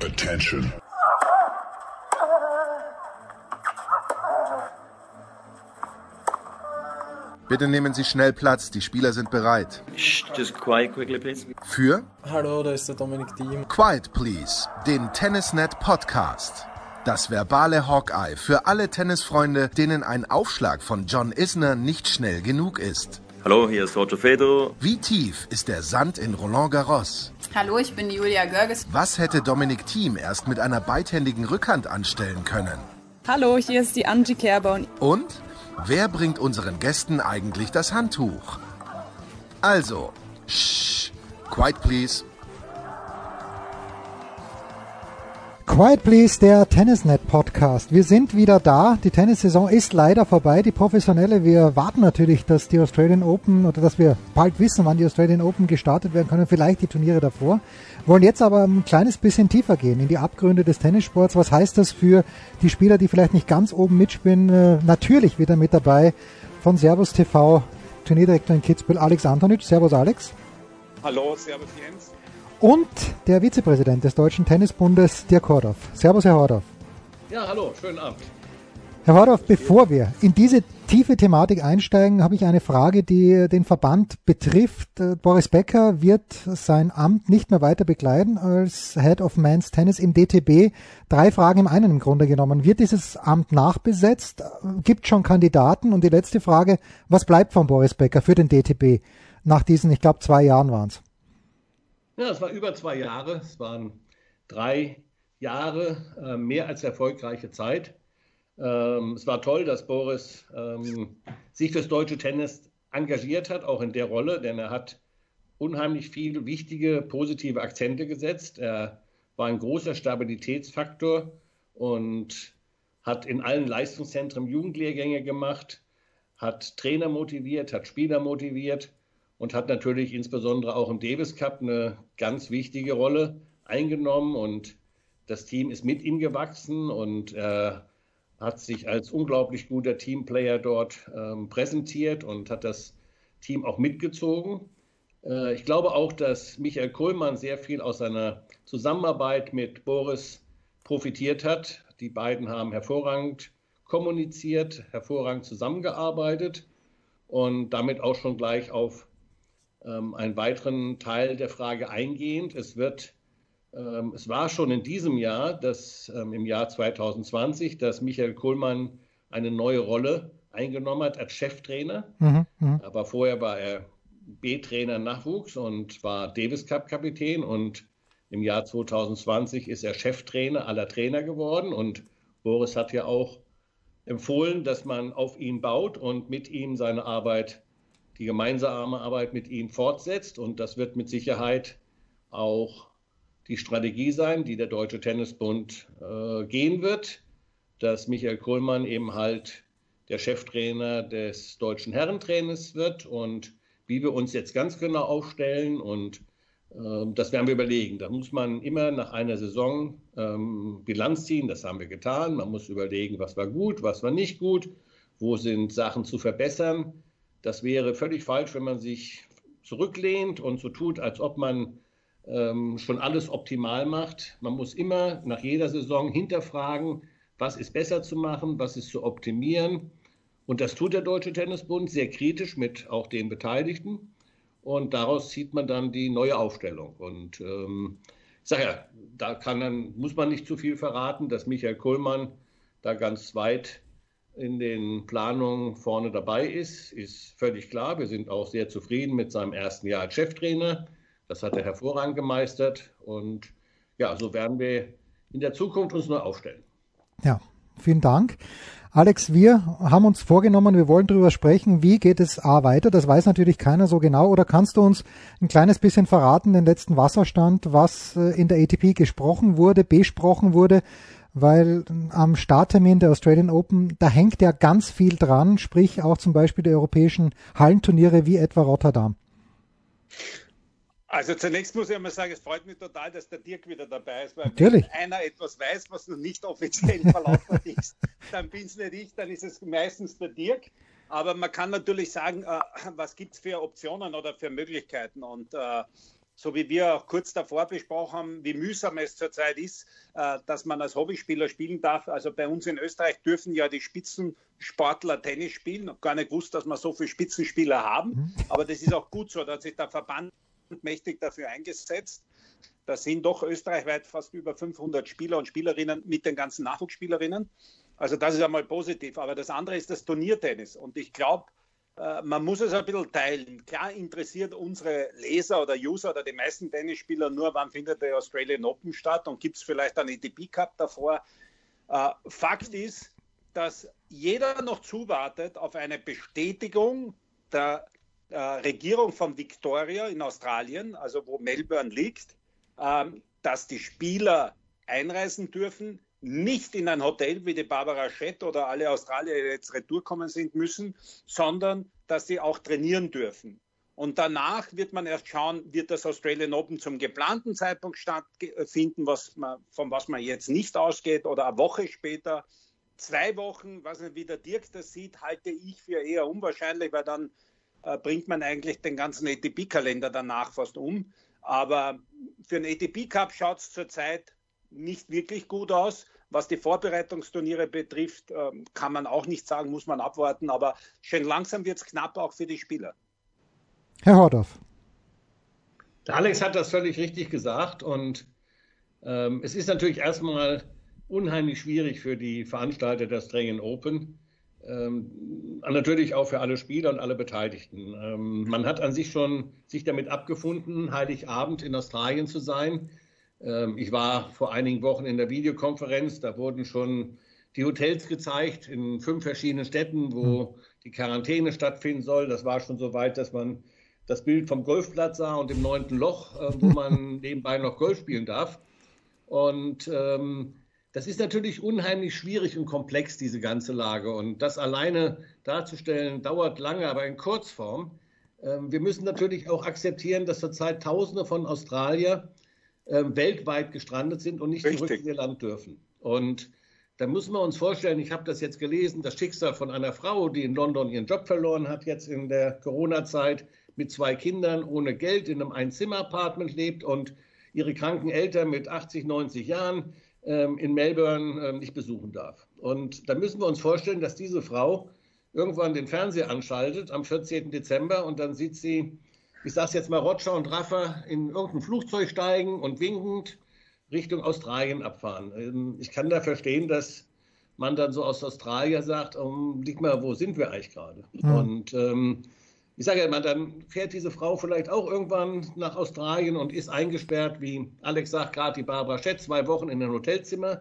Attention. Bitte nehmen Sie schnell Platz, die Spieler sind bereit. Just quiet quickly, please. Für Hallo, da ist der Dominik Thiem. Quiet Please, den Tennisnet Podcast. Das verbale Hawkeye für alle Tennisfreunde, denen ein Aufschlag von John Isner nicht schnell genug ist. Hallo, hier ist Roger Federer. Wie tief ist der Sand in Roland Garros? Hallo, ich bin Julia Görges. Was hätte Dominik Thiem erst mit einer beidhändigen Rückhand anstellen können? Hallo, hier ist die Angie Kerber. Und wer bringt unseren Gästen eigentlich das Handtuch? Also, shh, quiet please. Quiet Please, der Tennisnet Podcast. Wir sind wieder da. Die Tennissaison ist leider vorbei. Die professionelle. Wir warten natürlich, dass die Australian Open oder dass wir bald wissen, wann die Australian Open gestartet werden können. Vielleicht die Turniere davor. Wollen jetzt aber ein kleines bisschen tiefer gehen in die Abgründe des Tennissports. Was heißt das für die Spieler, die vielleicht nicht ganz oben mitspielen? Äh, natürlich wieder mit dabei von Servus TV, Turnierdirektor in Kitzbühel, Alex Antonic. Servus, Alex. Hallo, Servus, Jens. Und der Vizepräsident des Deutschen Tennisbundes, Dirk Hordorf. Servus, Herr Hordorf. Ja, hallo, schönen Abend. Herr Hordorf, bevor wir in diese tiefe Thematik einsteigen, habe ich eine Frage, die den Verband betrifft. Äh, Boris Becker wird sein Amt nicht mehr weiter bekleiden als Head of Men's Tennis im DTB. Drei Fragen im einen im Grunde genommen. Wird dieses Amt nachbesetzt? Gibt schon Kandidaten? Und die letzte Frage, was bleibt von Boris Becker für den DTB nach diesen, ich glaube, zwei Jahren waren es? Ja, es war über zwei Jahre. Es waren drei Jahre, äh, mehr als erfolgreiche Zeit. Ähm, es war toll, dass Boris ähm, sich fürs deutsche Tennis engagiert hat, auch in der Rolle, denn er hat unheimlich viele wichtige, positive Akzente gesetzt. Er war ein großer Stabilitätsfaktor und hat in allen Leistungszentren Jugendlehrgänge gemacht, hat Trainer motiviert, hat Spieler motiviert und hat natürlich insbesondere auch im Davis Cup eine ganz wichtige Rolle eingenommen und das Team ist mit ihm gewachsen und er hat sich als unglaublich guter Teamplayer dort ähm, präsentiert und hat das Team auch mitgezogen. Äh, ich glaube auch, dass Michael Kohlmann sehr viel aus seiner Zusammenarbeit mit Boris profitiert hat. Die beiden haben hervorragend kommuniziert, hervorragend zusammengearbeitet und damit auch schon gleich auf ähm, einen weiteren Teil der Frage eingehend. Es wird ähm, es war schon in diesem Jahr, dass ähm, im Jahr 2020, dass Michael Kohlmann eine neue Rolle eingenommen hat als Cheftrainer. Mhm, mh. Aber vorher war er B-Trainer Nachwuchs und war Davis Cup Kapitän und im Jahr 2020 ist er Cheftrainer aller Trainer geworden und Boris hat ja auch empfohlen, dass man auf ihn baut und mit ihm seine Arbeit die gemeinsame Arbeit mit ihm fortsetzt. Und das wird mit Sicherheit auch die Strategie sein, die der Deutsche Tennisbund äh, gehen wird, dass Michael Kohlmann eben halt der Cheftrainer des deutschen Herrentrainers wird und wie wir uns jetzt ganz genau aufstellen und äh, das werden wir überlegen. Da muss man immer nach einer Saison ähm, Bilanz ziehen, das haben wir getan. Man muss überlegen, was war gut, was war nicht gut, wo sind Sachen zu verbessern. Das wäre völlig falsch, wenn man sich zurücklehnt und so tut, als ob man ähm, schon alles optimal macht. Man muss immer nach jeder Saison hinterfragen, was ist besser zu machen, was ist zu optimieren. Und das tut der Deutsche Tennisbund sehr kritisch mit auch den Beteiligten. Und daraus zieht man dann die neue Aufstellung. Und ähm, ich sage ja, da kann dann, muss man nicht zu viel verraten, dass Michael Kohlmann da ganz weit in den Planungen vorne dabei ist, ist völlig klar. Wir sind auch sehr zufrieden mit seinem ersten Jahr als Cheftrainer. Das hat er hervorragend gemeistert. Und ja, so werden wir in der Zukunft uns neu aufstellen. Ja, vielen Dank. Alex, wir haben uns vorgenommen, wir wollen darüber sprechen, wie geht es A weiter. Das weiß natürlich keiner so genau. Oder kannst du uns ein kleines bisschen verraten, den letzten Wasserstand, was äh, in der ATP gesprochen wurde, besprochen wurde? Weil am Starttermin der Australian Open, da hängt ja ganz viel dran, sprich auch zum Beispiel der europäischen Hallenturniere wie etwa Rotterdam. Also zunächst muss ich einmal sagen, es freut mich total, dass der Dirk wieder dabei ist, weil Natürlich. wenn einer etwas weiß, was noch nicht offiziell verlautbart ist, dann bin es nicht ich, dann ist es meistens der Dirk. Aber man kann natürlich sagen, äh, was gibt es für Optionen oder für Möglichkeiten? Und äh, so wie wir auch kurz davor besprochen haben, wie mühsam es zurzeit ist, äh, dass man als Hobbyspieler spielen darf. Also bei uns in Österreich dürfen ja die Spitzensportler Tennis spielen. Gar nicht gewusst, dass wir so viele Spitzenspieler haben. Mhm. Aber das ist auch gut so. Da hat sich der Verband mächtig dafür eingesetzt. Da sind doch österreichweit fast über 500 Spieler und Spielerinnen mit den ganzen Nachwuchsspielerinnen. Also das ist einmal positiv. Aber das andere ist das Turniertennis. Und ich glaube, man muss es ein bisschen teilen. Klar interessiert unsere Leser oder User oder die meisten Tennisspieler nur, wann findet der Australian Open statt und gibt es vielleicht einen ATP Cup davor. Äh, Fakt ist, dass jeder noch zuwartet auf eine Bestätigung der äh, Regierung von Victoria in Australien, also wo Melbourne liegt, ähm, dass die Spieler einreisen dürfen, nicht in ein Hotel wie die Barbara Schett oder alle Australier, die jetzt retourkommen sind, müssen, sondern dass sie auch trainieren dürfen. Und danach wird man erst schauen, wird das Australian Open zum geplanten Zeitpunkt stattfinden, was man, von was man jetzt nicht ausgeht, oder eine Woche später. Zwei Wochen, was nicht, wie der Dirk das sieht, halte ich für eher unwahrscheinlich, weil dann äh, bringt man eigentlich den ganzen ATP-Kalender danach fast um. Aber für einen ATP-Cup schaut es zurzeit nicht wirklich gut aus. Was die Vorbereitungsturniere betrifft, ähm, kann man auch nicht sagen, muss man abwarten. Aber schön langsam wird es knapp auch für die Spieler. Herr Hordorf. Der Alex hat das völlig richtig gesagt. Und ähm, es ist natürlich erstmal unheimlich schwierig für die Veranstalter der Strengen Open. Ähm, natürlich auch für alle Spieler und alle Beteiligten. Ähm, man hat an sich schon sich damit abgefunden, Heiligabend in Australien zu sein. Ähm, ich war vor einigen Wochen in der Videokonferenz, da wurden schon die Hotels gezeigt in fünf verschiedenen Städten, wo hm. die Quarantäne stattfinden soll. Das war schon so weit, dass man das Bild vom Golfplatz sah und im neunten Loch, äh, wo man nebenbei noch Golf spielen darf. Und ähm, das ist natürlich unheimlich schwierig und komplex, diese ganze Lage. Und das alleine darzustellen, dauert lange, aber in Kurzform. Ähm, wir müssen natürlich auch akzeptieren, dass zurzeit Tausende von Australier ähm, weltweit gestrandet sind und nicht Richtig. zurück in ihr Land dürfen. Und da müssen wir uns vorstellen, ich habe das jetzt gelesen, das Schicksal von einer Frau, die in London ihren Job verloren hat, jetzt in der Corona-Zeit mit zwei Kindern ohne Geld in einem Einzimmer-Apartment lebt und ihre kranken Eltern mit 80, 90 Jahren ähm, in Melbourne ähm, nicht besuchen darf. Und da müssen wir uns vorstellen, dass diese Frau irgendwann den Fernseher anschaltet am 14. Dezember und dann sieht sie ich sage jetzt mal, Roger und Raffer in irgendein Flugzeug steigen und winkend Richtung Australien abfahren. Ähm, ich kann da verstehen, dass man dann so aus Australien sagt, um, lieg mal, wo sind wir eigentlich gerade? Mhm. Und ähm, ich sage ja immer, dann fährt diese Frau vielleicht auch irgendwann nach Australien und ist eingesperrt, wie Alex sagt, gerade die Barbara Schett, zwei Wochen in ein Hotelzimmer.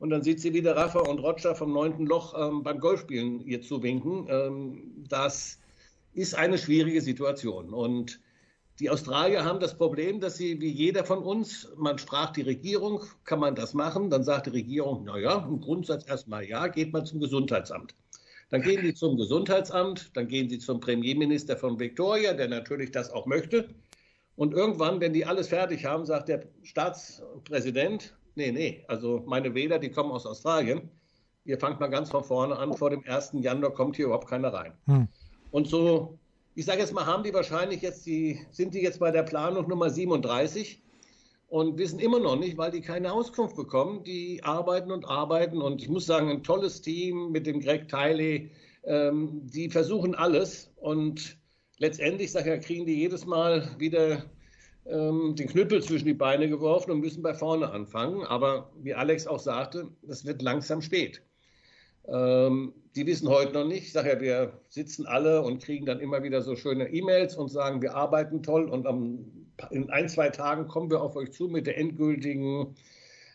Und dann sieht sie wieder Rafa und Roger vom neunten Loch ähm, beim Golfspielen ihr zuwinken. Ähm, das ist eine schwierige Situation. Und die Australier haben das Problem, dass sie wie jeder von uns, man sprach die Regierung, kann man das machen? Dann sagt die Regierung, naja, im Grundsatz erstmal ja, geht man zum Gesundheitsamt. Dann gehen die zum Gesundheitsamt, dann gehen sie zum Premierminister von Victoria, der natürlich das auch möchte. Und irgendwann, wenn die alles fertig haben, sagt der Staatspräsident, nee, nee, also meine Wähler, die kommen aus Australien. Ihr fangt mal ganz von vorne an, vor dem 1. Januar kommt hier überhaupt keiner rein. Hm. Und so, ich sage jetzt mal, haben die wahrscheinlich jetzt die, sind die jetzt bei der Planung Nummer 37 und wissen immer noch nicht, weil die keine Auskunft bekommen. Die arbeiten und arbeiten und ich muss sagen, ein tolles Team mit dem Greg Tiley, ähm, die versuchen alles und letztendlich, sage ich, kriegen die jedes Mal wieder ähm, den Knüppel zwischen die Beine geworfen und müssen bei vorne anfangen. Aber wie Alex auch sagte, es wird langsam spät. Ähm, die wissen heute noch nicht. Ich sage ja, wir sitzen alle und kriegen dann immer wieder so schöne E-Mails und sagen, wir arbeiten toll und am, in ein, zwei Tagen kommen wir auf euch zu mit der endgültigen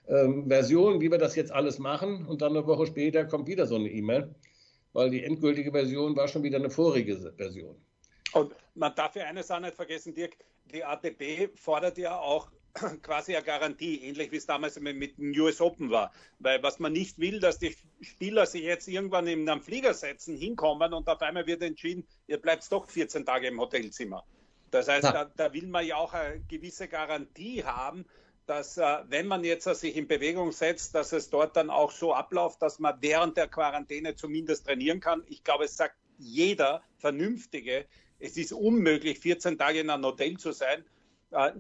ähm, Version, wie wir das jetzt alles machen. Und dann eine Woche später kommt wieder so eine E-Mail, weil die endgültige Version war schon wieder eine vorige Version. Und man darf ja eines auch nicht vergessen, Dirk, die ATP fordert ja auch quasi eine Garantie, ähnlich wie es damals mit dem US Open war. Weil was man nicht will, dass die Spieler sich jetzt irgendwann in einem Flieger setzen, hinkommen und auf einmal wird entschieden, ihr bleibt doch 14 Tage im Hotelzimmer. Das heißt, ja. da, da, will man ja auch eine gewisse Garantie haben, dass äh, wenn man jetzt sich in Bewegung setzt, dass es dort dann auch so abläuft, dass man während der Quarantäne zumindest trainieren kann. Ich glaube, es sagt jeder Vernünftige, es ist unmöglich, 14 Tage in einem Hotel zu sein äh,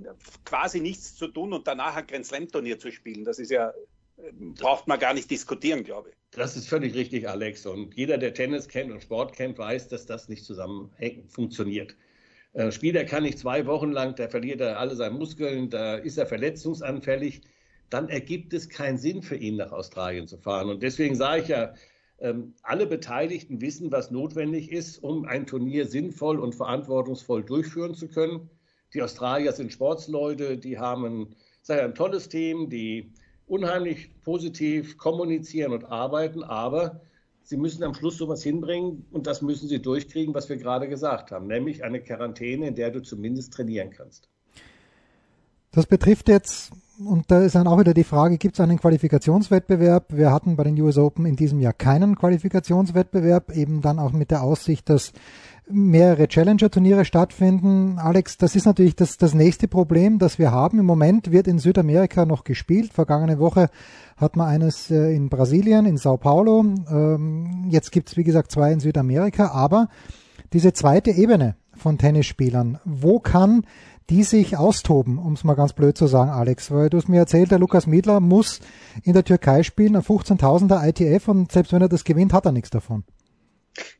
quasi nichts zu tun und danach ein Grand Slam Turnier zu spielen. Das ist ja, äh, braucht man gar nicht diskutieren, glaube ich. Das ist völlig richtig, Alex. Und jeder, der Tennis kennt und Sport kennt, weiß, dass das nicht zusammen funktioniert. Äh, Spieler kann nicht zwei Wochen lang, da verliert er alle seine Muskeln, da ist er verletzungsanfällig. Dann ergibt es keinen Sinn für ihn, nach Australien zu fahren. Und deswegen sage ich ja, ähm, alle Beteiligten wissen, was notwendig ist, um ein Turnier sinnvoll und verantwortungsvoll durchführen zu können. Die Australier sind Sportsleute, die haben ein, ein tolles Team, die unheimlich positiv kommunizieren und arbeiten, aber sie müssen am Schluss sowas hinbringen und das müssen sie durchkriegen, was wir gerade gesagt haben, nämlich eine Quarantäne, in der du zumindest trainieren kannst. Das betrifft jetzt, und da ist dann auch wieder die Frage, gibt es einen Qualifikationswettbewerb? Wir hatten bei den US Open in diesem Jahr keinen Qualifikationswettbewerb, eben dann auch mit der Aussicht, dass mehrere Challenger-Turniere stattfinden. Alex, das ist natürlich das, das nächste Problem, das wir haben. Im Moment wird in Südamerika noch gespielt. Vergangene Woche hat man eines äh, in Brasilien, in Sao Paulo. Ähm, jetzt gibt's wie gesagt, zwei in Südamerika. Aber diese zweite Ebene von Tennisspielern, wo kann die sich austoben, um es mal ganz blöd zu sagen, Alex? Weil du hast mir erzählt, der Lukas Miedler muss in der Türkei spielen, ein 15.000er ITF und selbst wenn er das gewinnt, hat er nichts davon.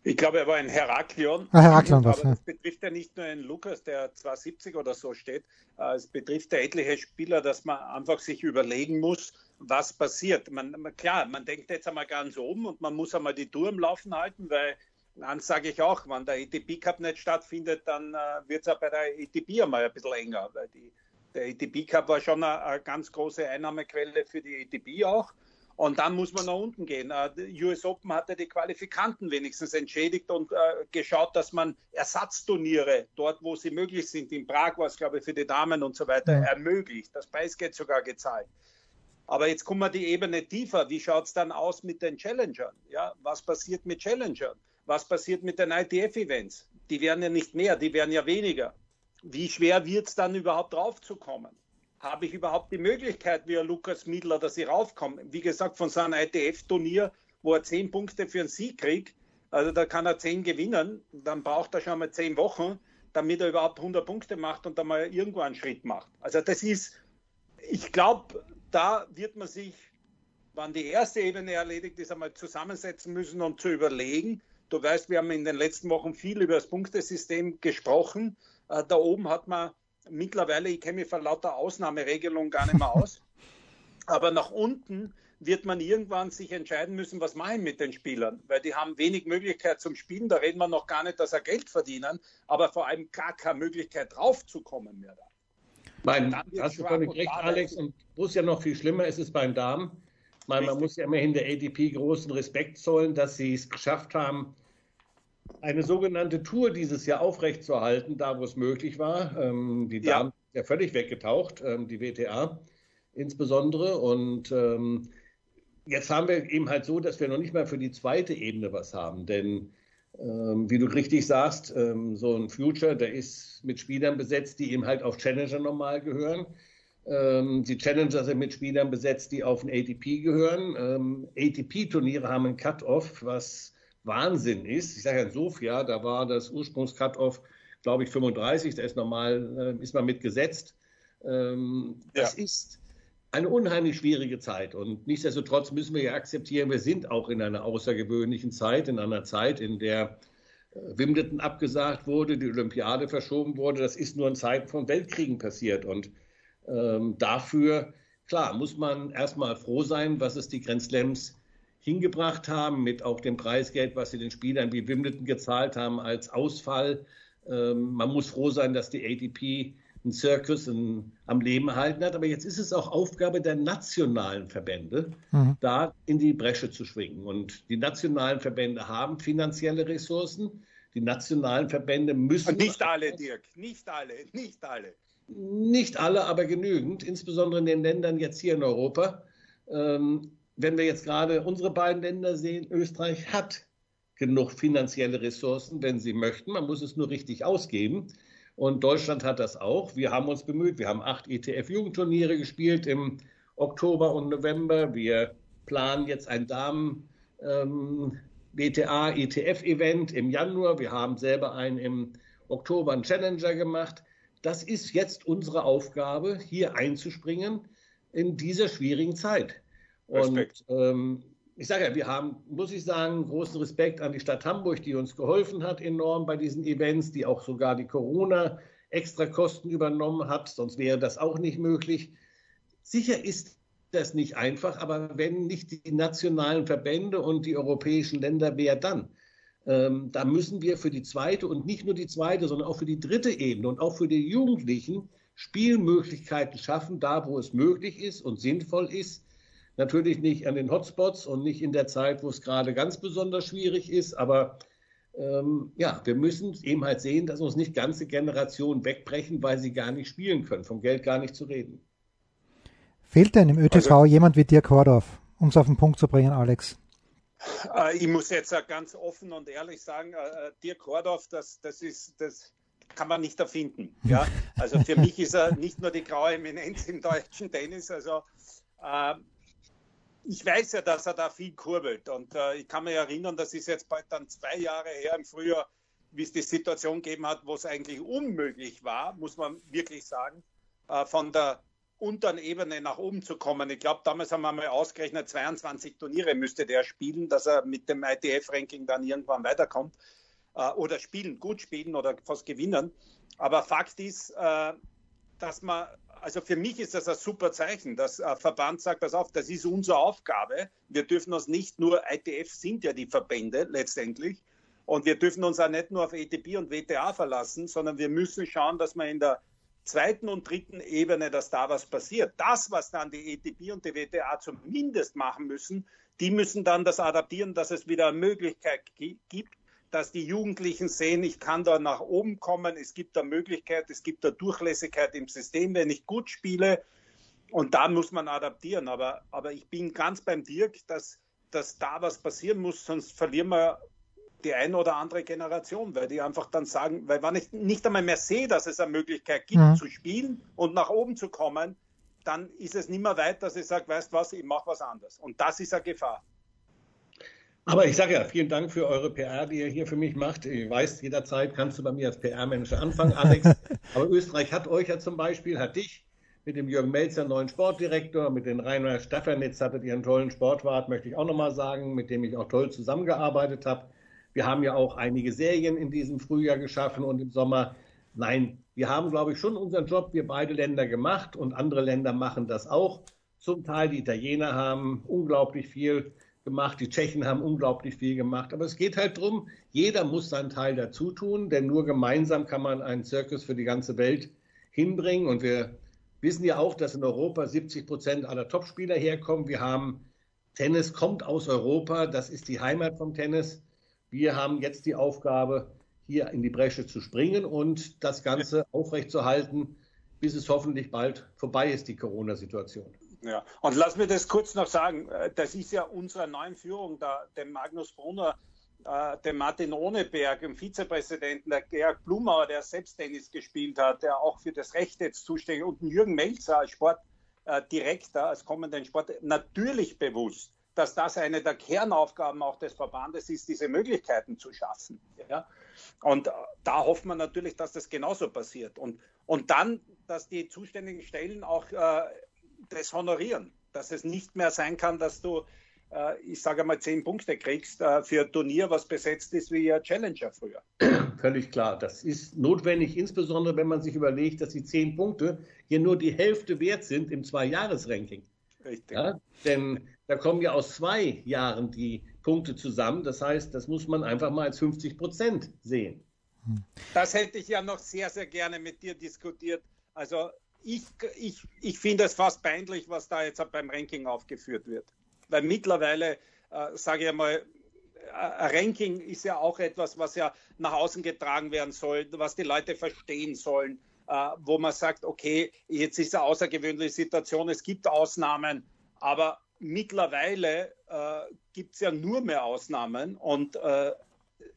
Ich glaube, er war ein Heraklion. Ah, Heraklion aber das betrifft ja nicht nur einen Lukas, der 270 oder so steht. Äh, es betrifft ja etliche Spieler, dass man einfach sich überlegen muss, was passiert. Man, klar, man denkt jetzt einmal ganz oben und man muss einmal die Tour im Laufen halten, weil dann sage ich auch, wenn der ETP Cup nicht stattfindet, dann äh, wird es auch bei der ETP einmal ein bisschen enger, weil die, der ETP Cup war schon eine, eine ganz große Einnahmequelle für die ETP auch. Und dann muss man nach unten gehen. Äh, die US Open hatte die Qualifikanten wenigstens entschädigt und äh, geschaut, dass man Ersatzturniere dort, wo sie möglich sind, in Prag war es, glaube ich, für die Damen und so weiter, ja. ermöglicht. Das Preisgeld sogar gezahlt. Aber jetzt kommen wir die Ebene tiefer. Wie schaut es dann aus mit den Challengern? Ja, was passiert mit Challengern? Was passiert mit den ITF-Events? Die werden ja nicht mehr, die werden ja weniger. Wie schwer wird es dann überhaupt draufzukommen? Habe ich überhaupt die Möglichkeit, wie ein Lukas Miedler, dass ich raufkomme? Wie gesagt, von so ITF-Turnier, wo er zehn Punkte für einen Sieg kriegt, also da kann er zehn gewinnen, dann braucht er schon mal zehn Wochen, damit er überhaupt 100 Punkte macht und dann mal irgendwo einen Schritt macht. Also das ist, ich glaube, da wird man sich, wann die erste Ebene erledigt ist, einmal zusammensetzen müssen und zu überlegen. Du weißt, wir haben in den letzten Wochen viel über das Punktesystem gesprochen. Äh, da oben hat man mittlerweile, ich kenne mich von lauter Ausnahmeregelungen gar nicht mehr aus, aber nach unten wird man irgendwann sich entscheiden müssen, was mache ich mit den Spielern, weil die haben wenig Möglichkeit zum Spielen, da reden wir noch gar nicht, dass sie Geld verdienen, aber vor allem gar keine Möglichkeit draufzukommen mehr da. Mein, hast du völlig recht, Alex, und wo es ja noch viel schlimmer ist, ist beim Damen. Man, man muss ja immerhin der ADP großen Respekt zollen, dass sie es geschafft haben, eine sogenannte Tour dieses Jahr aufrechtzuerhalten, da wo es möglich war. Ähm, die Damen ja. ja völlig weggetaucht, ähm, die WTA insbesondere. Und ähm, jetzt haben wir eben halt so, dass wir noch nicht mal für die zweite Ebene was haben. Denn ähm, wie du richtig sagst, ähm, so ein Future, der ist mit Spielern besetzt, die eben halt auf Challenger normal gehören. Ähm, die Challenger sind mit Spielern besetzt, die auf ein ATP gehören. ATP-Turniere haben ein Cut-Off, was Wahnsinn ist. Ich sage ja in Sofia, da war das Ursprungs-Cut-Off, glaube ich, 35, da ist normal, äh, ist man mitgesetzt. Ähm, ja. Das ist eine unheimlich schwierige Zeit und nichtsdestotrotz müssen wir ja akzeptieren, wir sind auch in einer außergewöhnlichen Zeit, in einer Zeit, in der äh, Wimbledon abgesagt wurde, die Olympiade verschoben wurde. Das ist nur in Zeiten von Weltkriegen passiert und ähm, dafür, klar, muss man erstmal froh sein, was es die Grand Slams hingebracht haben, mit auch dem Preisgeld, was sie den Spielern wie Wimbledon gezahlt haben als Ausfall. Ähm, man muss froh sein, dass die ATP einen Zirkus ein, am Leben erhalten hat. Aber jetzt ist es auch Aufgabe der nationalen Verbände, mhm. da in die Bresche zu schwingen. Und die nationalen Verbände haben finanzielle Ressourcen. Die nationalen Verbände müssen. Nicht alle, Dirk, nicht alle, nicht alle. Nicht alle, aber genügend, insbesondere in den Ländern jetzt hier in Europa. Ähm, wenn wir jetzt gerade unsere beiden Länder sehen, Österreich hat genug finanzielle Ressourcen, wenn sie möchten. Man muss es nur richtig ausgeben. Und Deutschland hat das auch. Wir haben uns bemüht. Wir haben acht ETF-Jugendturniere gespielt im Oktober und November. Wir planen jetzt ein Damen ähm, ETF-Event im Januar. Wir haben selber einen im Oktober einen Challenger gemacht. das ist jetzt unsere Aufgabe, hier einzuspringen in dieser schwierigen Zeit. Respekt. Und ähm, ich sage ja, wir haben, muss ich sagen, großen Respekt an die Stadt Hamburg, die uns geholfen hat enorm bei diesen Events, die auch sogar die Corona-Extrakosten übernommen hat, sonst wäre das auch nicht möglich. Sicher ist das nicht einfach, aber wenn nicht die nationalen Verbände und die europäischen Länder, wer dann? Ähm, da müssen wir für die zweite und nicht nur die zweite, sondern auch für die dritte Ebene und auch für die Jugendlichen Spielmöglichkeiten schaffen, da wo es möglich ist und sinnvoll ist Natürlich nicht an den Hotspots und nicht in der Zeit, wo es gerade ganz besonders schwierig ist, aber ähm, ja, wir müssen eben halt sehen, dass uns nicht ganze Generationen wegbrechen, weil sie gar nicht spielen können, vom Geld gar nicht zu reden. Fehlt denn im ÖTV also, jemand wie Dirk Hordorf, um es auf den Punkt zu bringen, Alex? Äh, ich muss jetzt ganz offen und ehrlich sagen, äh, Dirk Hordorf, das, das ist das kann man nicht erfinden. Ja? Also für mich ist er nicht nur die graue Eminenz im deutschen Tennis, also äh, ich weiß ja, dass er da viel kurbelt. Und äh, ich kann mich erinnern, das ist jetzt bald dann zwei Jahre her im Frühjahr, wie es die Situation gegeben hat, wo es eigentlich unmöglich war, muss man wirklich sagen, äh, von der unteren Ebene nach oben zu kommen. Ich glaube, damals haben wir mal ausgerechnet, 22 Turniere müsste der spielen, dass er mit dem ITF-Ranking dann irgendwann weiterkommt. Äh, oder spielen, gut spielen oder fast gewinnen. Aber Fakt ist, äh, dass man also für mich ist das ein super Zeichen, dass ein Verband sagt, pass auf, das ist unsere Aufgabe. Wir dürfen uns nicht nur, ITF sind ja die Verbände letztendlich, und wir dürfen uns auch nicht nur auf ETP und WTA verlassen, sondern wir müssen schauen, dass wir in der zweiten und dritten Ebene, dass da was passiert. Das, was dann die ETP und die WTA zumindest machen müssen, die müssen dann das adaptieren, dass es wieder eine Möglichkeit gibt, dass die Jugendlichen sehen, ich kann da nach oben kommen, es gibt da Möglichkeit, es gibt da Durchlässigkeit im System, wenn ich gut spiele. Und da muss man adaptieren. Aber, aber ich bin ganz beim Dirk, dass, dass da was passieren muss, sonst verlieren wir die eine oder andere Generation, weil die einfach dann sagen, weil wenn ich nicht einmal mehr sehe, dass es eine Möglichkeit gibt, mhm. zu spielen und nach oben zu kommen, dann ist es nicht mehr weit, dass ich sage, weißt was, ich mache was anderes. Und das ist eine Gefahr. Aber ich sage ja, vielen Dank für eure PR, die ihr hier für mich macht. Ich weiß, jederzeit kannst du bei mir als PR-Manager anfangen, Alex. Aber Österreich hat euch ja zum Beispiel, hat dich mit dem Jürgen Melzer, neuen Sportdirektor, mit dem Rainer Staffernitz hattet ihr einen tollen Sportwart, möchte ich auch nochmal sagen, mit dem ich auch toll zusammengearbeitet habe. Wir haben ja auch einige Serien in diesem Frühjahr geschaffen und im Sommer. Nein, wir haben, glaube ich, schon unseren Job, wir beide Länder gemacht und andere Länder machen das auch. Zum Teil die Italiener haben unglaublich viel gemacht, die Tschechen haben unglaublich viel gemacht. Aber es geht halt darum, jeder muss seinen Teil dazu tun, denn nur gemeinsam kann man einen Zirkus für die ganze Welt hinbringen. Und wir wissen ja auch, dass in Europa 70 Prozent aller Topspieler herkommen. Wir haben Tennis kommt aus Europa, das ist die Heimat vom Tennis. Wir haben jetzt die Aufgabe, hier in die Bresche zu springen und das Ganze aufrechtzuerhalten, bis es hoffentlich bald vorbei ist, die Corona-Situation. Ja, und lass mir das kurz noch sagen. Äh, das ist ja unsere neue Führung, da, dem Magnus Brunner, äh, dem Martin Ohneberg, dem Vizepräsidenten, der Georg Blumauer, der selbst Tennis gespielt hat, der auch für das Recht jetzt zuständig und Jürgen Melzer als Sportdirektor, als kommenden Sport, natürlich bewusst, dass das eine der Kernaufgaben auch des Verbandes ist, diese Möglichkeiten zu schaffen. Ja? Und äh, da hofft man natürlich, dass das genauso passiert. Und, und dann, dass die zuständigen Stellen auch äh, das honorieren, dass es nicht mehr sein kann, dass du, äh, ich sage mal, zehn Punkte kriegst äh, für ein Turnier, was besetzt ist wie ein Challenger früher. Völlig klar. Das ist notwendig, insbesondere wenn man sich überlegt, dass die zehn Punkte hier nur die Hälfte wert sind im Zwei-Jahres-Ranking. Richtig. Ja, denn da kommen ja aus zwei Jahren die Punkte zusammen. Das heißt, das muss man einfach mal als 50 Prozent sehen. Das hätte ich ja noch sehr, sehr gerne mit dir diskutiert. Also ich, ich, ich finde es fast peinlich, was da jetzt beim Ranking aufgeführt wird. Weil mittlerweile, äh, sage ich einmal, äh, Ranking ist ja auch etwas, was ja nach außen getragen werden soll, was die Leute verstehen sollen, äh, wo man sagt, okay, jetzt ist eine außergewöhnliche Situation, es gibt Ausnahmen, aber mittlerweile äh, gibt es ja nur mehr Ausnahmen und äh,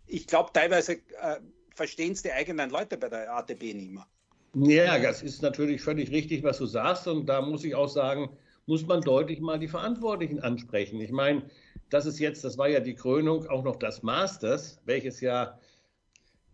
ich glaube, teilweise äh, verstehen es die eigenen Leute bei der ATB nicht mehr. Ja, das ist natürlich völlig richtig, was du sagst. Und da muss ich auch sagen, muss man deutlich mal die Verantwortlichen ansprechen. Ich meine, das ist jetzt, das war ja die Krönung auch noch das Masters, welches ja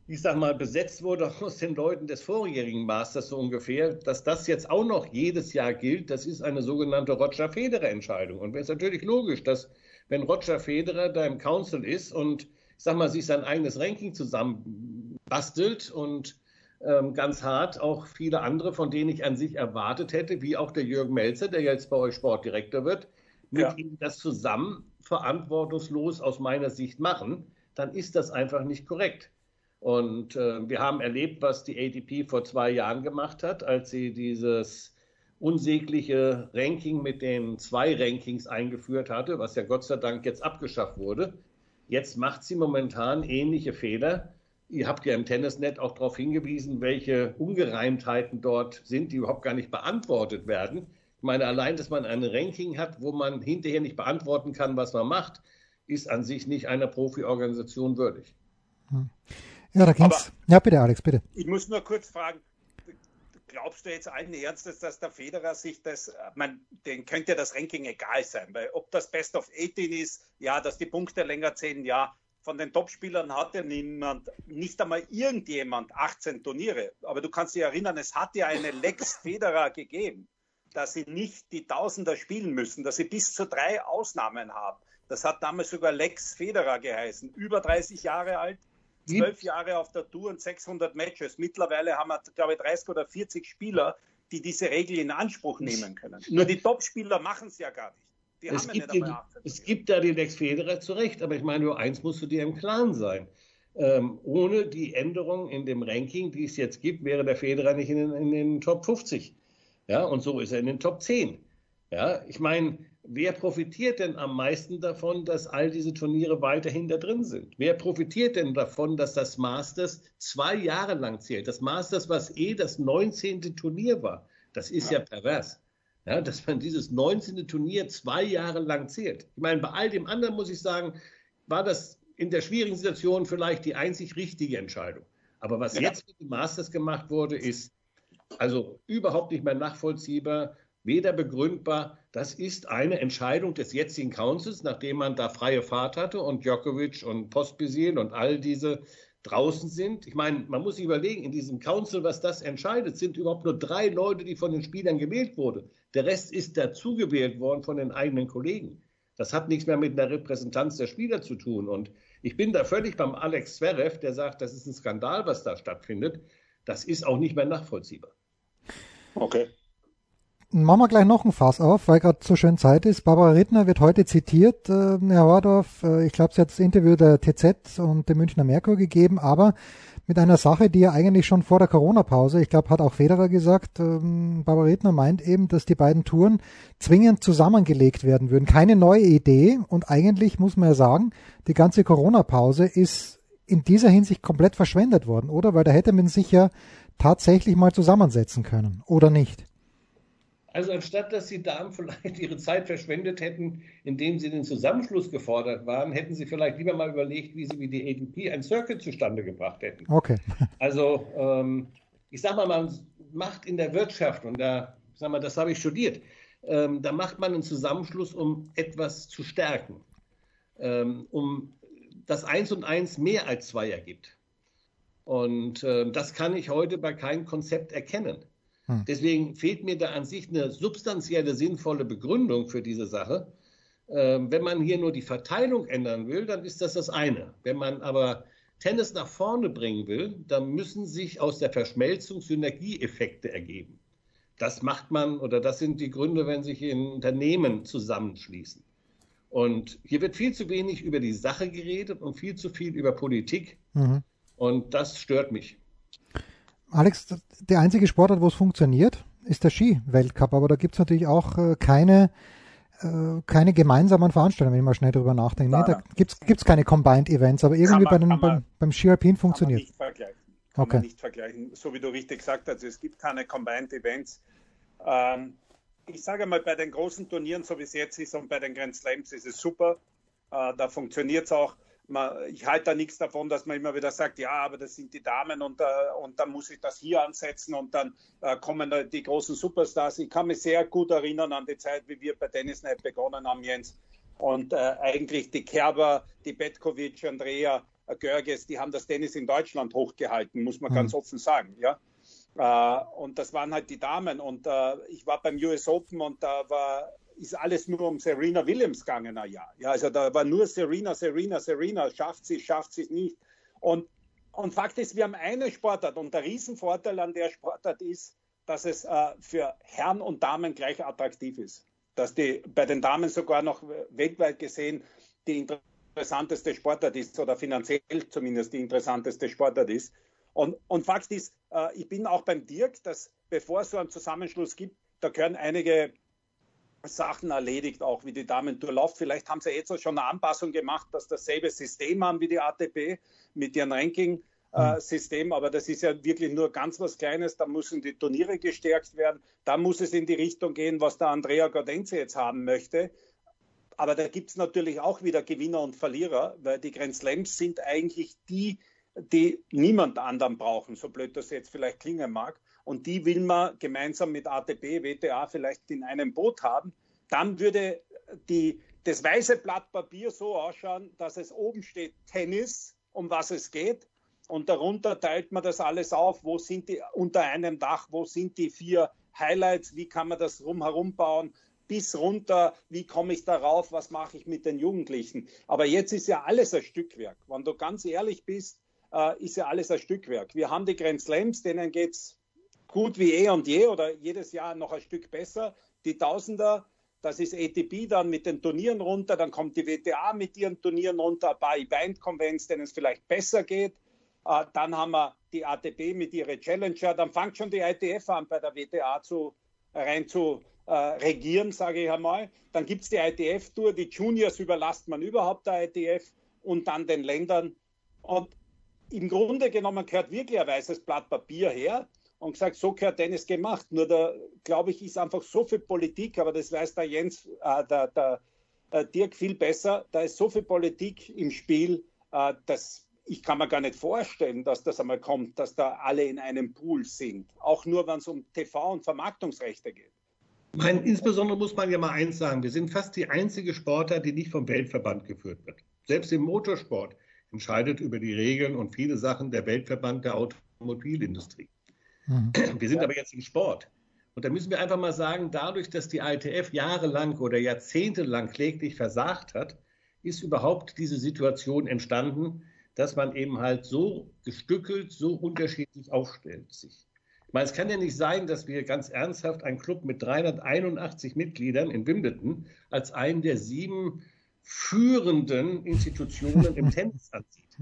ich sag mal, besetzt wurde aus den Leuten des vorjährigen Masters so ungefähr, dass das jetzt auch noch jedes Jahr gilt, das ist eine sogenannte Roger Federer-Entscheidung. Und es ist natürlich logisch, dass wenn Roger Federer da im Council ist und ich sag mal, sich sein eigenes Ranking zusammenbastelt und ganz hart auch viele andere, von denen ich an sich erwartet hätte, wie auch der Jürgen Melzer, der jetzt bei euch Sportdirektor wird, mit ja. ihm das zusammen verantwortungslos aus meiner Sicht machen, dann ist das einfach nicht korrekt. Und äh, wir haben erlebt, was die ATP vor zwei Jahren gemacht hat, als sie dieses unsägliche Ranking mit den zwei Rankings eingeführt hatte, was ja Gott sei Dank jetzt abgeschafft wurde. Jetzt macht sie momentan ähnliche Fehler. Ihr habt ja im Tennisnet auch darauf hingewiesen, welche Ungereimtheiten dort sind, die überhaupt gar nicht beantwortet werden. Ich meine, allein, dass man ein Ranking hat, wo man hinterher nicht beantworten kann, was man macht, ist an sich nicht einer Profi-Organisation würdig. Hm. Ja, da ging's. Aber ja, bitte, Alex, bitte. Ich muss nur kurz fragen, glaubst du jetzt allen Ernstes, dass der Federer sich das, man, den könnte das Ranking egal sein, weil ob das Best of 18 ist, ja, dass die Punkte länger zählen, ja, von den Topspielern hat ja niemand, nicht einmal irgendjemand 18 Turniere. Aber du kannst dich erinnern, es hat ja eine Lex Federer gegeben, dass sie nicht die Tausender spielen müssen, dass sie bis zu drei Ausnahmen haben. Das hat damals sogar Lex Federer geheißen, über 30 Jahre alt, zwölf Jahre auf der Tour und 600 Matches. Mittlerweile haben wir, glaube ich, 30 oder 40 Spieler, die diese Regel in Anspruch nehmen können. Nur die Top-Spieler machen es ja gar nicht. Die es, gibt ja die, es gibt da den Lex Federer zu Recht, aber ich meine, nur eins musst du dir im Klaren sein. Ähm, ohne die Änderung in dem Ranking, die es jetzt gibt, wäre der Federer nicht in den, in den Top 50. Ja, und so ist er in den Top 10. Ja, ich meine, wer profitiert denn am meisten davon, dass all diese Turniere weiterhin da drin sind? Wer profitiert denn davon, dass das Masters zwei Jahre lang zählt? Das Masters, was eh das 19. Turnier war, das ist ja, ja pervers. Ja, dass man dieses 19. Turnier zwei Jahre lang zählt. Ich meine, bei all dem anderen muss ich sagen, war das in der schwierigen Situation vielleicht die einzig richtige Entscheidung. Aber was ja. jetzt mit dem Masters gemacht wurde, ist also überhaupt nicht mehr nachvollziehbar weder begründbar. Das ist eine Entscheidung des jetzigen Councils, nachdem man da freie Fahrt hatte und Djokovic und Postbisil und all diese draußen sind. Ich meine, man muss sich überlegen, in diesem Council, was das entscheidet, sind überhaupt nur drei Leute, die von den Spielern gewählt wurden. Der Rest ist dazugewählt worden von den eigenen Kollegen. Das hat nichts mehr mit einer Repräsentanz der Spieler zu tun. Und ich bin da völlig beim Alex Zverev, der sagt, das ist ein Skandal, was da stattfindet. Das ist auch nicht mehr nachvollziehbar. Okay. Machen wir gleich noch ein Fass auf, weil gerade so schön Zeit ist. Barbara Rittner wird heute zitiert, äh, Herr Hordorf. Äh, ich glaube, sie hat das Interview der TZ und dem Münchner Merkur gegeben, aber mit einer Sache, die ja eigentlich schon vor der Corona-Pause, ich glaube, hat auch Federer gesagt, ähm, Barbara Rittner meint eben, dass die beiden Touren zwingend zusammengelegt werden würden. Keine neue Idee und eigentlich muss man ja sagen, die ganze Corona-Pause ist in dieser Hinsicht komplett verschwendet worden, oder? Weil da hätte man sich ja tatsächlich mal zusammensetzen können, oder nicht? Also anstatt dass die Damen vielleicht ihre Zeit verschwendet hätten, indem sie den Zusammenschluss gefordert waren, hätten sie vielleicht lieber mal überlegt, wie sie wie die ADP ein Circuit zustande gebracht hätten. Okay. Also ähm, ich sage mal, man macht in der Wirtschaft, und da, sag mal, das habe ich studiert, ähm, da macht man einen Zusammenschluss, um etwas zu stärken, ähm, um das Eins und Eins mehr als zwei ergibt. Und äh, das kann ich heute bei keinem Konzept erkennen. Hm. Deswegen fehlt mir da an sich eine substanzielle, sinnvolle Begründung für diese Sache. Ähm, wenn man hier nur die Verteilung ändern will, dann ist das das eine. Wenn man aber Tennis nach vorne bringen will, dann müssen sich aus der Verschmelzung Synergieeffekte ergeben. Das macht man oder das sind die Gründe, wenn sich in Unternehmen zusammenschließen. Und hier wird viel zu wenig über die Sache geredet und viel zu viel über Politik. Mhm. Und das stört mich. Alex, der einzige Sportart, wo es funktioniert, ist der Ski-Weltcup, aber da gibt es natürlich auch äh, keine, äh, keine gemeinsamen Veranstaltungen, wenn ich mal schnell drüber nachdenke. Nee, da gibt es keine Combined Events, aber irgendwie man, bei den, beim, beim Ski Alpin funktioniert. Kann man nicht vergleichen. Kann okay. man nicht vergleichen. So wie du richtig gesagt hast, es gibt keine Combined Events. Ähm, ich sage mal, bei den großen Turnieren, so wie es jetzt ist, und bei den Grand Slams ist es super. Äh, da funktioniert es auch man, ich halte da nichts davon, dass man immer wieder sagt, ja, aber das sind die Damen und, äh, und dann muss ich das hier ansetzen und dann äh, kommen da die großen Superstars. Ich kann mich sehr gut erinnern an die Zeit, wie wir bei Tennis Night begonnen haben, Jens. Und äh, eigentlich die Kerber, die Petkovic, Andrea, Görges, die haben das Tennis in Deutschland hochgehalten, muss man Mhm. ganz offen sagen. Ja? Äh, und das waren halt die Damen. Und äh, ich war beim US Open und da war ist alles nur um Serena Williams gegangen, na ja. ja. Also da war nur Serena, Serena, Serena, schafft sie, schafft sie nicht. Und, und Fakt ist, wir haben eine Sportart und der Riesenvorteil an der Sportart ist, dass es äh, für Herren und Damen gleich attraktiv ist. Dass die bei den Damen sogar noch weltweit gesehen die interessanteste Sportart ist oder finanziell zumindest die interessanteste Sportart ist. Und, und Fakt ist, äh, ich bin auch beim Dirk, dass bevor es so einen Zusammenschluss gibt, da gehören einige Sachen erledigt, auch wie die Damen-Tour läuft. Vielleicht haben sie jetzt auch schon eine Anpassung gemacht, dass dasselbe System haben wie die ATP mit ihrem Ranking-System, aber das ist ja wirklich nur ganz was Kleines. Da müssen die Turniere gestärkt werden. Da muss es in die Richtung gehen, was der Andrea Gaudenzi jetzt haben möchte. Aber da gibt es natürlich auch wieder Gewinner und Verlierer, weil die Grand Slams sind eigentlich die, die niemand anderen brauchen, so blöd das jetzt vielleicht klingen mag. Und die will man gemeinsam mit ATP, WTA vielleicht in einem Boot haben. Dann würde die, das weiße Blatt Papier so ausschauen, dass es oben steht Tennis, um was es geht. Und darunter teilt man das alles auf. Wo sind die unter einem Dach? Wo sind die vier Highlights? Wie kann man das rumherum bauen? Bis runter, wie komme ich darauf? Was mache ich mit den Jugendlichen? Aber jetzt ist ja alles ein Stückwerk. Wenn du ganz ehrlich bist, äh, ist ja alles ein Stückwerk. Wir haben die Grand Slams, denen geht's gut wie eh und je oder jedes Jahr noch ein Stück besser. Die Tausender, das ist ATP dann mit den Turnieren runter, dann kommt die WTA mit ihren Turnieren runter, ein paar Event-Convents, denen es vielleicht besser geht. Äh, dann haben wir die ATP mit ihren Challenger, dann fängt schon die ITF an, bei der WTA zu, rein zu äh, regieren, sage ich einmal. Dann gibt es die ITF-Tour, die Juniors überlasst man überhaupt der ITF und dann den Ländern. Und im Grunde genommen gehört wirklich ein weißes Blatt Papier her und gesagt, so gehört Tennis gemacht. Nur da, glaube ich, ist einfach so viel Politik, aber das weiß der Jens, äh, der, der, der, Dirk viel besser. Da ist so viel Politik im Spiel, äh, dass ich kann mir gar nicht vorstellen, dass das einmal kommt, dass da alle in einem Pool sind. Auch nur, wenn es um TV- und Vermarktungsrechte geht. Mein, insbesondere muss man ja mal eins sagen, wir sind fast die einzige Sportart, die nicht vom Weltverband geführt wird. Selbst im Motorsport entscheidet über die Regeln und viele Sachen der Weltverband der Automobilindustrie. Mhm. Wir sind aber jetzt im Sport. Und da müssen wir einfach mal sagen, dadurch, dass die ITF jahrelang oder jahrzehntelang kläglich versagt hat, ist überhaupt diese Situation entstanden, dass man eben halt so gestückelt, so unterschiedlich aufstellt sich. Ich meine, es kann ja nicht sein, dass wir ganz ernsthaft einen Club mit 381 Mitgliedern in Wimbledon als einen der sieben führenden Institutionen im Tennis ansieht.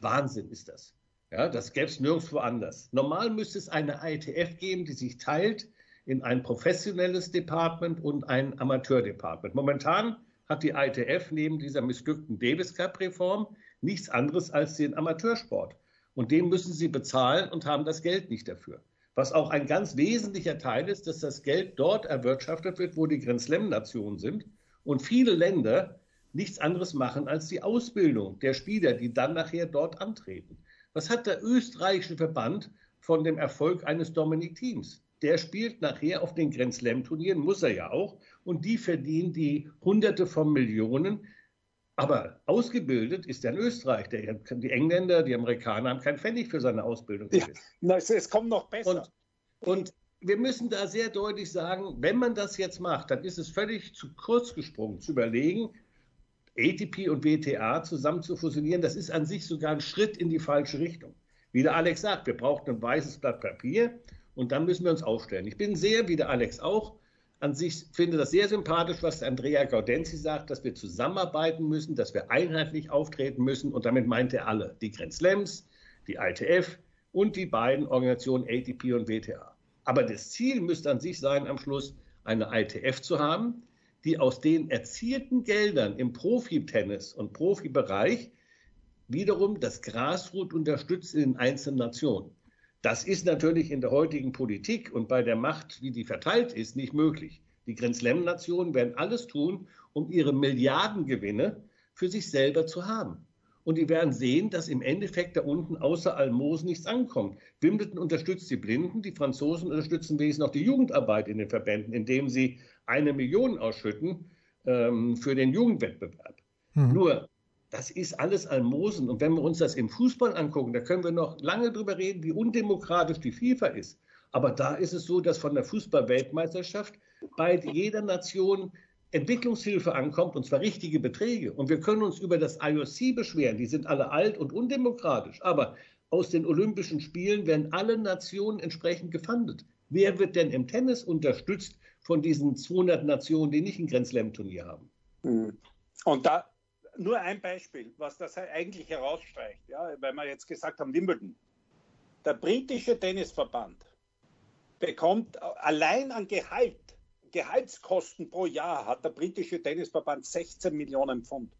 Wahnsinn ist das. Ja, das gäbe es nirgendwo anders. Normal müsste es eine ITF geben, die sich teilt in ein professionelles Department und ein Amateurdepartment. Momentan hat die ITF neben dieser missglückten Davis Cup-Reform nichts anderes als den Amateursport. Und den müssen sie bezahlen und haben das Geld nicht dafür. Was auch ein ganz wesentlicher Teil ist, dass das Geld dort erwirtschaftet wird, wo die Grand Slam-Nationen sind und viele Länder nichts anderes machen als die Ausbildung der Spieler, die dann nachher dort antreten. Was hat der österreichische Verband von dem Erfolg eines Dominik Teams? Der spielt nachher auf den Grand Slam Turnieren, muss er ja auch, und die verdienen die Hunderte von Millionen. Aber ausgebildet ist er in Österreich. Der, die Engländer, die Amerikaner haben keinen Pfennig für seine Ausbildung. Ja, na, es, es, kommt noch besser. Und, und wir müssen da sehr deutlich sagen, wenn man das jetzt macht, dann ist es völlig zu kurz gesprungen, zu überlegen, ATP und WTA zusammen zu fusionieren. Das ist an sich sogar ein Schritt in die falsche Richtung. Wie der Alex sagt, wir brauchen ein weißes Blatt Papier und dann müssen wir uns aufstellen. Ich bin sehr, wie der Alex auch, an sich finde das sehr sympathisch, was Andrea Gaudenzi sagt, dass wir zusammenarbeiten müssen, dass wir einheitlich auftreten müssen. Und damit meint er alle, die Grand die ITF und die beiden Organisationen ATP und WTA. Aber das Ziel müsste an sich sein, am Schluss eine ITF zu haben, die aus den erzielten Geldern im Profitennis und Profibereich wiederum das Grasroot unterstützt in den einzelnen Nationen. Das ist natürlich in der heutigen Politik und bei der Macht, wie die verteilt ist, nicht möglich. Die Grand Slam-Nationen werden alles tun, um ihre Milliardengewinne für sich selber zu haben. Und die werden sehen, dass im Endeffekt da unten außer Almosen nichts ankommt. Wimbledon unterstützt die Blinden, die Franzosen unterstützen wenigstens noch die Jugendarbeit in den Verbänden, indem sie eine Million ausschütten ähm, für den Jugendwettbewerb. Mhm. Nur das ist alles Almosen. Und wenn wir uns das im Fußball angucken, da können wir noch lange drüber reden, wie undemokratisch die FIFA ist. Aber da ist es so, dass von der Fußball-Weltmeisterschaft bei jeder Nation Entwicklungshilfe ankommt, und zwar richtige Beträge. Und wir können uns über das IOC beschweren, die sind alle alt und undemokratisch. Aber aus den Olympischen Spielen werden alle Nationen entsprechend gefundet. Wer wird denn im Tennis unterstützt von diesen 200 Nationen, die nicht ein Grand Slam-Turnier haben? Hm. Und da, nur ein Beispiel, was das eigentlich herausstreicht, ja, weil wir jetzt gesagt haben, Wimbledon. Der britische Tennisverband bekommt allein an Gehalt, Gehaltskosten pro Jahr hat der britische Tennisverband 16 Millionen Pfund.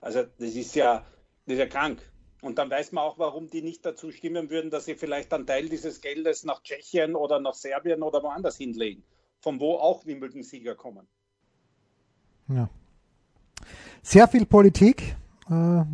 Also das ist ja, das ist ja krank. Und dann weiß man auch, warum die nicht dazu stimmen würden, dass sie vielleicht einen Teil dieses Geldes nach Tschechien oder nach Serbien oder woanders hinlegen, von wo auch Wimbledon-Sieger kommen. Ja. Sehr viel Politik. Äh,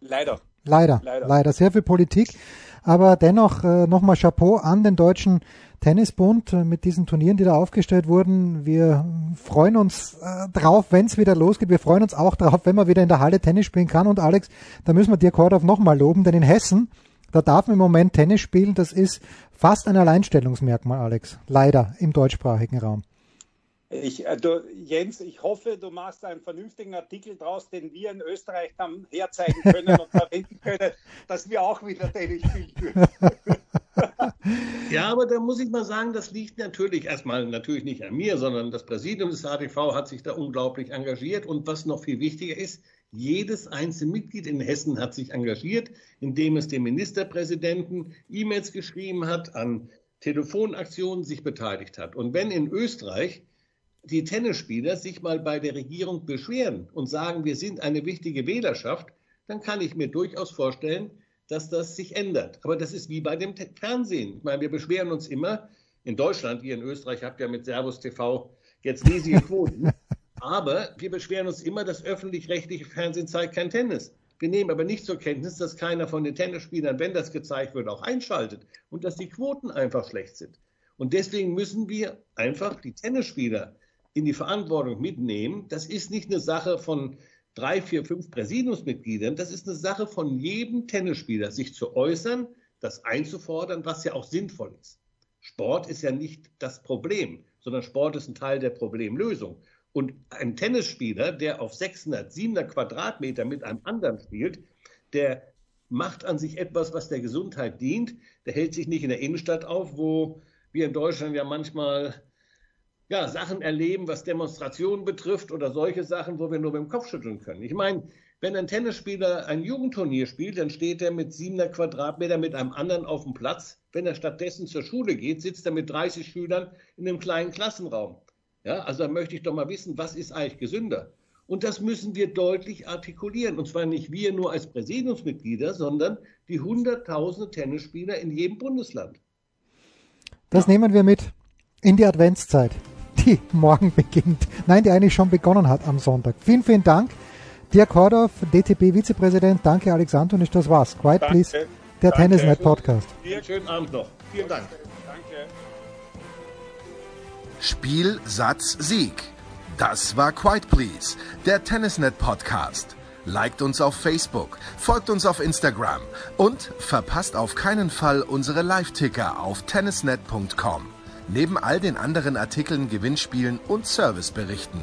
leider. Leider. Leider, leider, sehr viel Politik. Aber dennoch äh, nochmal Chapeau an den Deutschen Tennisbund äh, mit diesen Turnieren, die da aufgestellt wurden. Wir freuen uns äh, drauf, wenn es wieder losgeht. Wir freuen uns auch drauf, wenn man wieder in der Halle Tennis spielen kann. Und Alex, da müssen wir dir Kordow nochmal loben, denn in Hessen, da darf man im Moment Tennis spielen. Das ist fast ein Alleinstellungsmerkmal, Alex. Leider im deutschsprachigen Raum. Ich, äh, du, Jens, ich hoffe, du machst einen vernünftigen Artikel draus, den wir in Österreich dann herzeigen können und verwenden können, dass wir auch wieder Tennis spielen dürfen. Ja, aber da muss ich mal sagen, das liegt natürlich erstmal natürlich nicht an mir, sondern das Präsidium des HTV hat sich da unglaublich engagiert. Und was noch viel wichtiger ist, jedes einzelne Mitglied in Hessen hat sich engagiert, indem es dem Ministerpräsidenten E-Mails geschrieben hat, an Telefonaktionen sich beteiligt hat. Und wenn in Österreich die Tennisspieler sich mal bei der Regierung beschweren und sagen, wir sind eine wichtige Wählerschaft, dann kann ich mir durchaus vorstellen, dass das sich ändert. Aber das ist wie bei dem Fernsehen. Ich meine, wir beschweren uns immer, in Deutschland, ihr in Österreich habt ja mit Servus TV jetzt riesige Quoten, aber wir beschweren uns immer, das öffentlich-rechtliche Fernsehen zeigt kein Tennis. Wir nehmen aber nicht zur Kenntnis, dass keiner von den Tennisspielern, wenn das gezeigt wird, auch einschaltet und dass die Quoten einfach schlecht sind. Und deswegen müssen wir einfach die Tennisspieler in die Verantwortung mitnehmen. Das ist nicht eine Sache von drei, vier, fünf Präsidiumsmitgliedern. Das ist eine Sache von jedem Tennisspieler, sich zu äußern, das einzufordern, was ja auch sinnvoll ist. Sport ist ja nicht das Problem, sondern Sport ist ein Teil der Problemlösung. Und ein Tennisspieler, der auf 600, 700 Quadratmeter mit einem anderen spielt, der macht an sich etwas, was der Gesundheit dient. Der hält sich nicht in der Innenstadt auf, wo wir in Deutschland ja manchmal ja, Sachen erleben, was Demonstrationen betrifft oder solche Sachen, wo wir nur mit dem Kopf schütteln können. Ich meine, wenn ein Tennisspieler ein Jugendturnier spielt, dann steht er mit 700 Quadratmeter mit einem anderen auf dem Platz. Wenn er stattdessen zur Schule geht, sitzt er mit 30 Schülern in einem kleinen Klassenraum. Ja, also da möchte ich doch mal wissen, was ist eigentlich gesünder? Und das müssen wir deutlich artikulieren. Und zwar nicht wir nur als Präsidiumsmitglieder, sondern die hunderttausende Tennisspieler in jedem Bundesland. Das ja. nehmen wir mit in die Adventszeit die morgen beginnt. Nein, die eigentlich schon begonnen hat am Sonntag. Vielen, vielen Dank. Dirk Hordorf, DTB-Vizepräsident. Danke, Alex Antonisch. Das war's. Quiet, Danke. please. Der Danke. Tennisnet Podcast. Dir schönen Abend noch. Vielen Dank. Danke. Spiel, Satz, Sieg. Das war Quiet Please, der Tennisnet Podcast. Liked uns auf Facebook, folgt uns auf Instagram und verpasst auf keinen Fall unsere Live-Ticker auf tennisnet.com. Neben all den anderen Artikeln, Gewinnspielen und Serviceberichten.